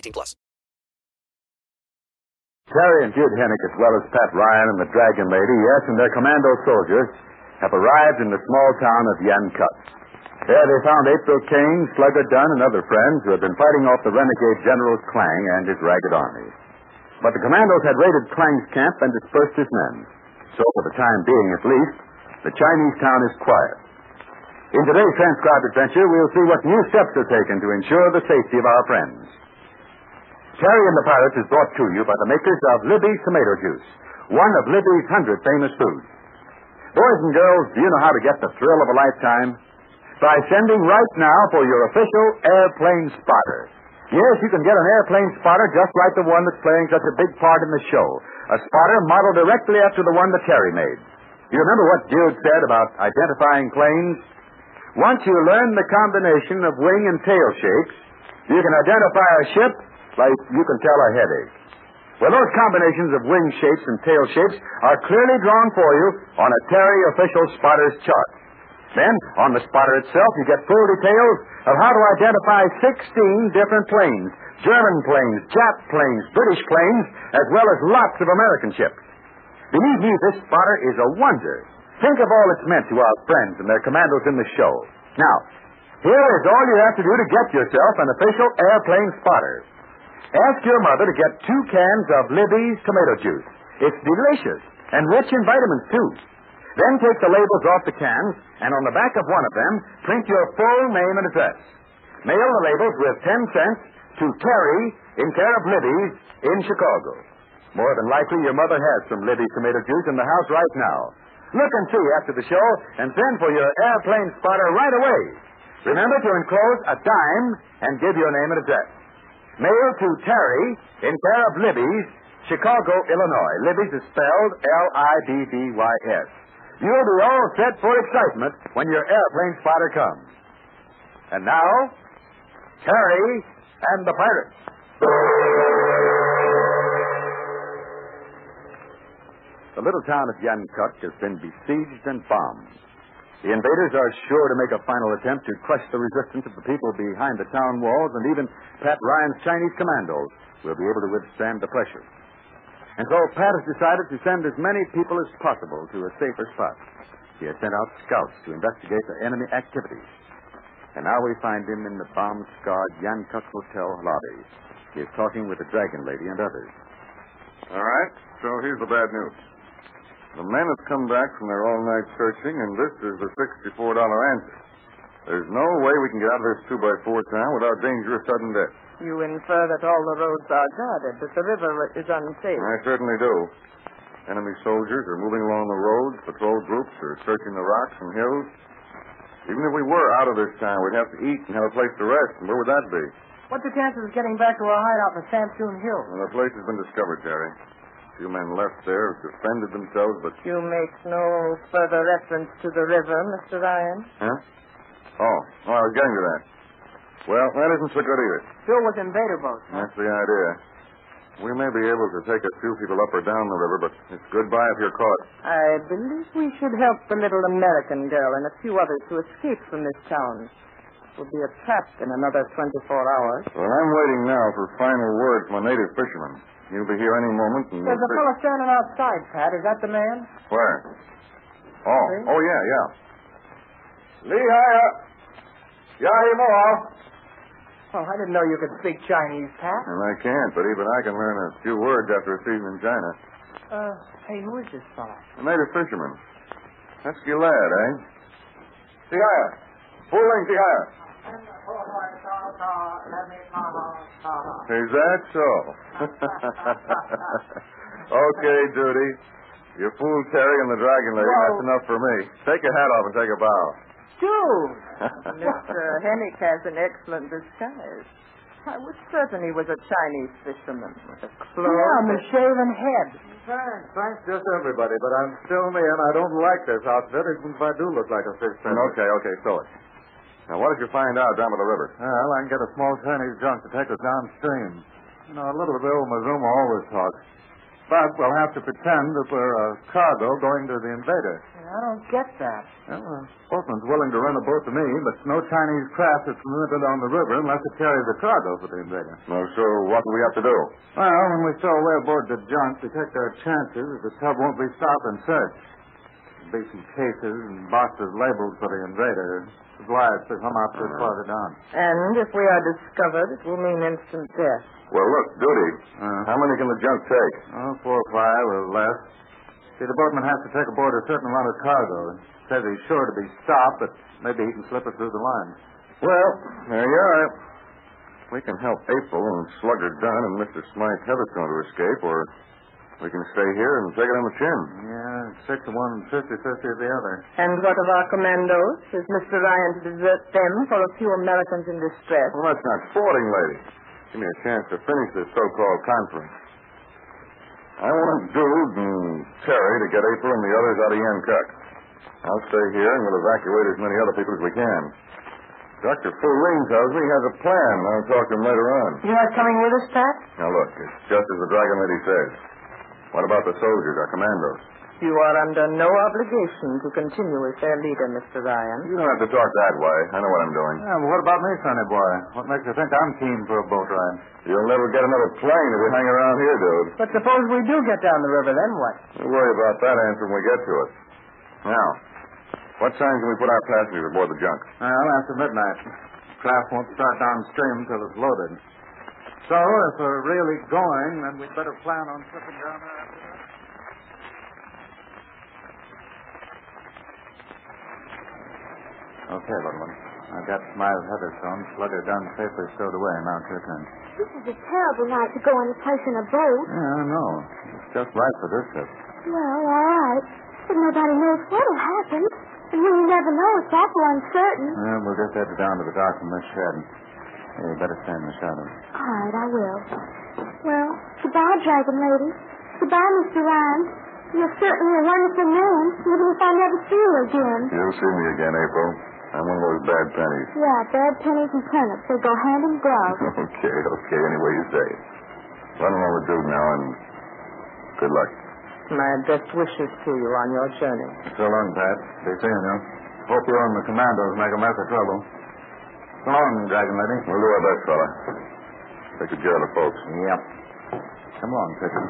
18 plus. Terry and Dude Hennick, as well as Pat Ryan and the Dragon Lady, yes, and their commando soldiers, have arrived in the small town of Yankuk. There they found April Kane, Slugger Dunn, and other friends who had been fighting off the renegade General Klang and his ragged army. But the commandos had raided Klang's camp and dispersed his men. So, for the time being at least, the Chinese town is quiet. In today's transcribed adventure, we'll see what new steps are taken to ensure the safety of our friends. Terry and the Pirates is brought to you by the makers of Libby's Tomato Juice, one of Libby's hundred famous foods. Boys and girls, do you know how to get the thrill of a lifetime? By sending right now for your official airplane spotter. Yes, you can get an airplane spotter just like the one that's playing such a big part in the show. A spotter modeled directly after the one that Terry made. You remember what Dude said about identifying planes? Once you learn the combination of wing and tail shapes, you can identify a ship like you can tell a headache. Well, those combinations of wing shapes and tail shapes are clearly drawn for you on a Terry official spotter's chart. Then, on the spotter itself, you get full details of how to identify 16 different planes German planes, Jap planes, British planes, as well as lots of American ships. Believe me, this spotter is a wonder. Think of all it's meant to our friends and their commandos in the show. Now, here is all you have to do to get yourself an official airplane spotter. Ask your mother to get two cans of Libby's tomato juice. It's delicious and rich in vitamins, too. Then take the labels off the cans, and on the back of one of them, print your full name and address. Mail the labels with 10 cents to Terry in care of Libby's in Chicago. More than likely, your mother has some Libby's tomato juice in the house right now. Look and see after the show and send for your airplane spotter right away. Remember to enclose a dime and give your name and address. Mail to Terry in care of Libby's, Chicago, Illinois. Libby's is spelled L-I-B-B-Y-S. You'll be all set for excitement when your airplane spotter comes. And now, Terry and the Pirates. The little town of Yankuk has been besieged and bombed. The invaders are sure to make a final attempt to crush the resistance of the people behind the town walls, and even Pat Ryan's Chinese commandos will be able to withstand the pressure. And so Pat has decided to send as many people as possible to a safer spot. He has sent out scouts to investigate the enemy activities. And now we find him in the bomb-scarred Yankuk Hotel lobby. He is talking with the Dragon Lady and others. All right, so here's the bad news. The men have come back from their all-night searching, and this is the $64 answer. There's no way we can get out of this two-by-four town without danger of sudden death. You infer that all the roads are guarded, that the river is unsafe. I certainly do. Enemy soldiers are moving along the roads, patrol groups are searching the rocks and hills. Even if we were out of this town, we'd have to eat and have a place to rest, and where would that be? What's the chances of getting back to our hideout in Samsoon Hill? Well, the place has been discovered, Terry. A few men left there have defended themselves, but... You make no further reference to the river, Mr. Ryan. Huh? Oh, oh, I was getting to that. Well, that isn't so good either. Still with invader boats. huh? That's the idea. We may be able to take a few people up or down the river, but it's goodbye if you're caught. I believe we should help the little American girl and a few others to escape from this town. We'll be trapped in another 24 hours. Well, I'm waiting now for final word from a native fisherman. He'll be here any moment. And There's a we'll fellow standing outside, Pat. Is that the man? Where? Oh, See? oh yeah, yeah. Lehigh, Yahi Moa. Oh, I didn't know you could speak Chinese, Pat. And I can't, but even I can learn a few words after a season in China. Uh, hey, who is this fella? A native fisherman. That's Gilad, eh? See higher. Full length, see higher. Is that so? okay, Judy. You fooled Terry and the Dragon Lady. Whoa. That's enough for me. Take your hat off and take a bow. Dude! Mr. Hennick has an excellent disguise. I was certain he was a Chinese fisherman with a close Yeah, and shaven head. Thanks, thanks, just everybody, but I'm still me, and I don't like this outfit, even if I do look like a fisherman. Okay, okay, so it. Now, what did you find out down by the river? Well, I can get a small Chinese junk to take us downstream. You know, a little of old Mazuma always talks. But we'll have to pretend that we're a cargo going to the invader. I don't get that. Well, the boatman's willing to rent a boat to me, but no Chinese craft is permitted on the river unless it carries a cargo for the invader. No, so what do we have to do? Well, when we stow away aboard the junk, we take our chances that the tub won't be stopped and searched. There'll be some cases and boxes labeled for the invader. Supplies to come out to farther down. And if we are discovered, it will mean instant death. Well, look, Duty. Uh. How many can the junk take? Oh, four or five or less. See, the boatman has to take aboard a certain amount of cargo. Says he's sure to be stopped, but maybe he can slip it through the line. Well, there you are. We can help April and Slugger Dunn and Mr. Smythe Heatherstone to escape, or we can stay here and take it on the chin. Yeah, six of one, fifty-fifty of the other. And what of our commandos? Is Mr. Ryan to desert them for a few Americans in distress? Well, that's not sporting, lady. Give me a chance to finish this so-called conference. I want Dude and Terry to get April and the others out of Yankuk. I'll stay here and we'll evacuate as many other people as we can. Dr. Fu Ling tells me he has a plan. I'll talk to him later on. You are not coming with us, Pat? Now, look, it's just as the Dragon Lady says. What about the soldiers, our commandos? You are under no obligation to continue as their leader, Mr. Ryan. You don't have to talk that way. I know what I'm doing. Yeah, well, what about me, sonny boy? What makes you think I'm keen for a boat ride? You'll never get another plane if you hang around here, dude. But suppose we do get down the river, then what? We'll worry about that answer when we get to it. Now, what time can we put our passengers aboard the junk? Well, after midnight. Craft won't start downstream till it's loaded. So, if we're really going, then we'd better plan on slipping down there after that. Okay, little one. I've got Smythe Heatherstone, Slugger Dunn safely stowed away. Now it's your turn. This is a terrible night to go any place in a boat. Yeah, I know. It's just right for this trip. Well, all right. But nobody knows what'll happen. And when you never know, it's awful uncertain. Yeah, we'll just head down to the dock from this shed. Hey, you better stay in the shadows. All right, I will. Well, goodbye, Dragon Lady. Goodbye, Mr. Ryan. You're certainly a wonderful man, even if I never see you again. You'll see me again, April. I'm one of those bad pennies. Yeah, bad pennies and turnips. They go hand in glove. okay, okay, any way you say it. Run along with Dude now, and good luck. My best wishes to you on your journey. So long, Pat. Be seeing you. Hope you and the commandos make a mess of trouble. So long, Dragon Lady. We'll do our best, fella. Take good care of the folks. Yep. Come along, Pigeon.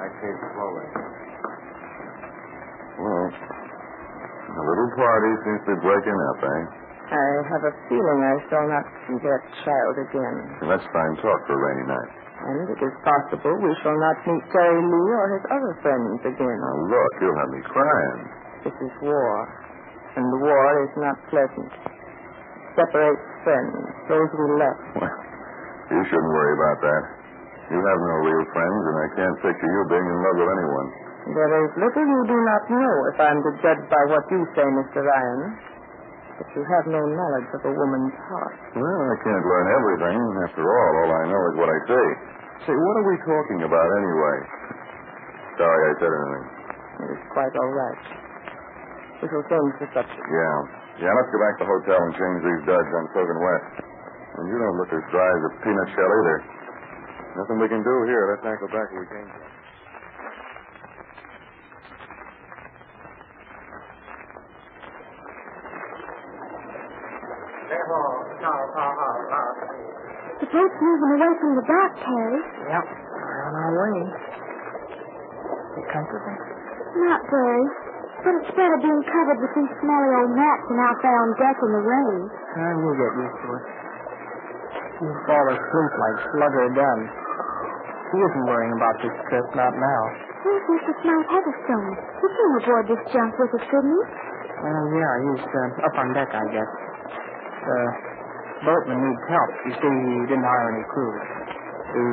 Make haste slowly. Well, the little party seems to be breaking up, eh? I have a feeling I shall not see that child again. That's fine talk for a rainy night. And it is possible we shall not meet Terry Lee or his other friends again. Now, look, you'll have me crying. This is war. And the war is not pleasant. Separates friends, those we left. Well, you shouldn't worry about that. You have no real friends, and I can't picture you being in love with anyone. There is little you do not know if I'm to judge by what you say, Mr. Ryan. But you have no knowledge of a woman's heart. Well, I can't learn everything. After all, all I know is what I say. Say, what are we talking about anyway? Sorry I said anything. It is quite all right. We shall change the subject. Yeah. Yeah, let's go back to the hotel and change these duds on Sogan West. And you don't look as dry as a peanut shell either. Nothing we can do here. Let's not go back where we came from. The boat's moving away from the dock, Terry. Yep, we're on our way. You comfortable? Not very. But it's better being covered with these smelly old mats than out there on deck in the rain. I will get used to it. He'll fall asleep like Slugger Dunn. He isn't worrying about this trip, not now. Where's Mr. Smythe Heatherstone? He came aboard this junk with us, didn't he? Well, yeah, he's uh, up on deck, I guess. The boatman needs help. You see, he didn't hire any crew. He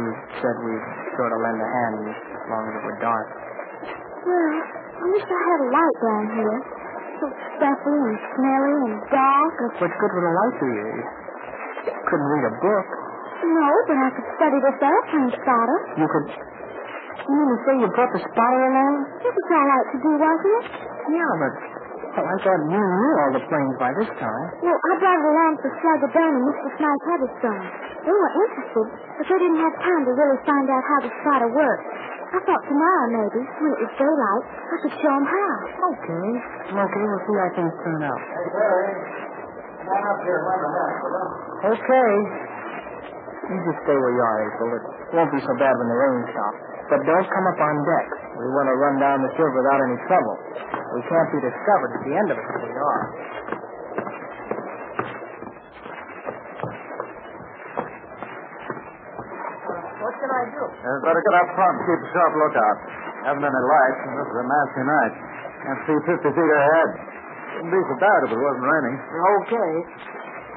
said we'd sort of lend a hand as long as it were dark. Well, I wish I had a light down here. So stuffy and smelly and dark. Or... What good would a light do you? You couldn't read a book. No, but I could study this airplane spotter. You could. You mean to say you brought the spotter along? It was all right to do, wasn't it? Yeah, but well, I thought you knew all the planes by this time. Well, I brought it along for Slugger Dunn and Mr. Smythe Heatherstone. They were interested, but they didn't have time to really find out how the spotter worked. I thought tomorrow, maybe, when it was daylight, I could show them how. Okay. Okay, we'll see how things turn out. Hey, Barry. Come on up here and lend a hand, will you? Okay. You just stay where you are, April. It won't be so bad when the rain stops. But don't come up on deck. We want to run down the ship without any trouble. We can't be discovered at the end of it if we are. What can I do? Uh, better get up front and keep a sharp lookout. Haven't any lights, and this is a nasty night. Can't see 50 feet ahead. Wouldn't be so bad if it wasn't raining. Okay.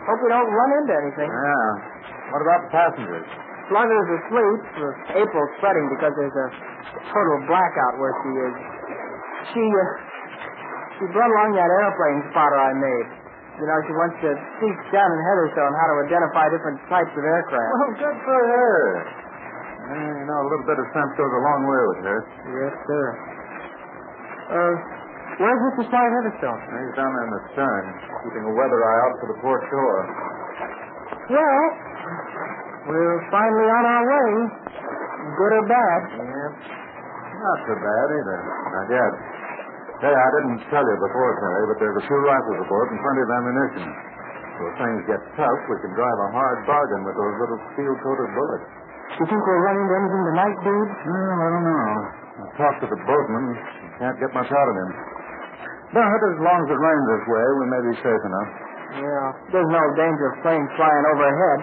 Hope we don't run into anything. Yeah. What about the passengers? Slugger's asleep. April's fretting because there's a total blackout where she is. She, uh, she brought along that airplane spotter I made. You know, she wants to teach John and Heatherstone how to identify different types of aircraft. Well, good for her. Yeah, you know, a little bit of sense goes a long way with her. Yes, sir. Uh, where's Mr. Smythe Heatherstone? He's down there in the stern, keeping a weather eye out for the port shore. Well, we're finally on our way. Good or bad? Yep. Not so bad either. Not yet. Hey, I didn't tell you before, Terry, but there's a few rifles aboard and plenty of ammunition. So if things get tough, we can drive a hard bargain with those little steel-coated bullets. You think we'll run into anything tonight, dude? Well, I don't know. I talked to the boatman. Can't get much out of him. But as long as it rains this way, we may be safe enough. Yeah. There's no danger of planes flying overhead.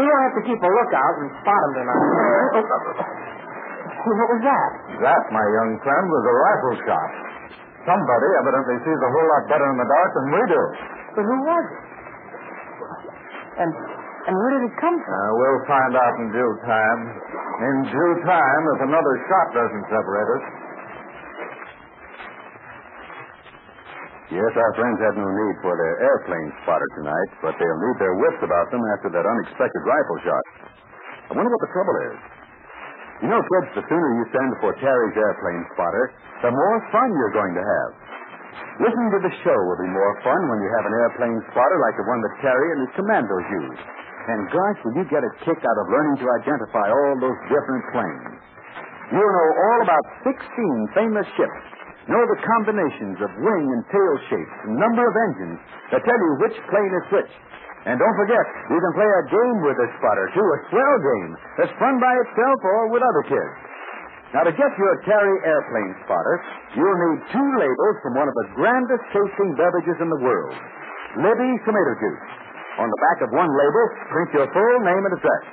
We don't have to keep a lookout and spot them tonight. what was that? That, my young friend, was a rifle shot. Somebody evidently sees a whole lot better in the dark than we do. But who was it? And and where did it come from? Uh, we'll find out in due time. In due time, if another shot doesn't separate us. Yes, our friends had no need for their airplane spotter tonight, but they'll need their wits about them after that unexpected rifle shot. I wonder what the trouble is. You know, kids, the sooner you send for Terry's airplane spotter, the more fun you're going to have. Listening to the show will be more fun when you have an airplane spotter like the one that Terry and his commandos use. And gosh, will you get a kick out of learning to identify all those different planes. You'll know all about 16 famous ships, know the combinations of wing and tail shapes and number of engines that tell you which plane is which. And don't forget, you can play a game with this spotter, too, a swell game that's fun by itself or with other kids. Now, to get your Terry airplane spotter, you'll need two labels from one of the grandest tasting beverages in the world, Libby's Tomato Juice. On the back of one label, print your full name and address.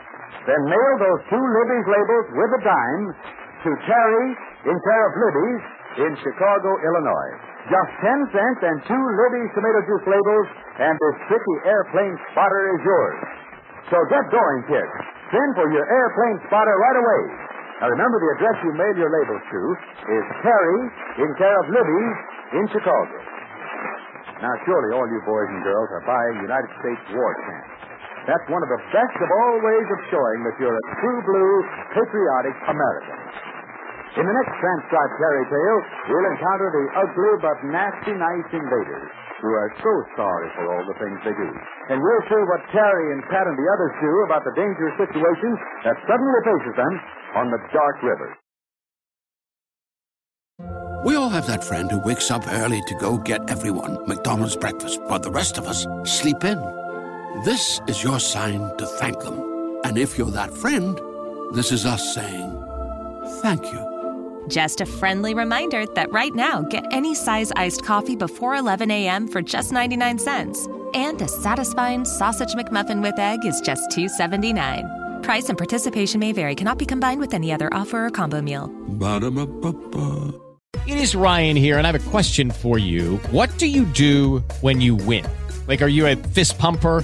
Then mail those two Libby's labels with a dime to Terry in care of Libby's in Chicago, Illinois. Just ten cents and two Libby's tomato juice labels, and this tricky airplane spotter is yours. So get going, kids. Send for your airplane spotter right away. Now remember the address you mail your labels to is Terry in care of Libby's in Chicago. Now surely all you boys and girls are buying United States war chant. That's one of the best of all ways of showing that you're a true blue, patriotic American. In the next transcribed fairy tale, we'll encounter the ugly but nasty nice invaders who are so sorry for all the things they do. And we'll see what Terry and Pat and the others do about the dangerous situation that suddenly faces them on the dark river. We all have that friend who wakes up early to go get everyone McDonald's breakfast, while the rest of us sleep in. This is your sign to thank them. And if you're that friend, this is us saying thank you. Just a friendly reminder that right now, get any size iced coffee before 11 a.m. for just 99 cents. And a satisfying sausage McMuffin with egg is just $2.79. Price and participation may vary, cannot be combined with any other offer or combo meal. Ba-da-ba-ba-ba. It is Ryan here, and I have a question for you. What do you do when you win? Like, are you a fist pumper?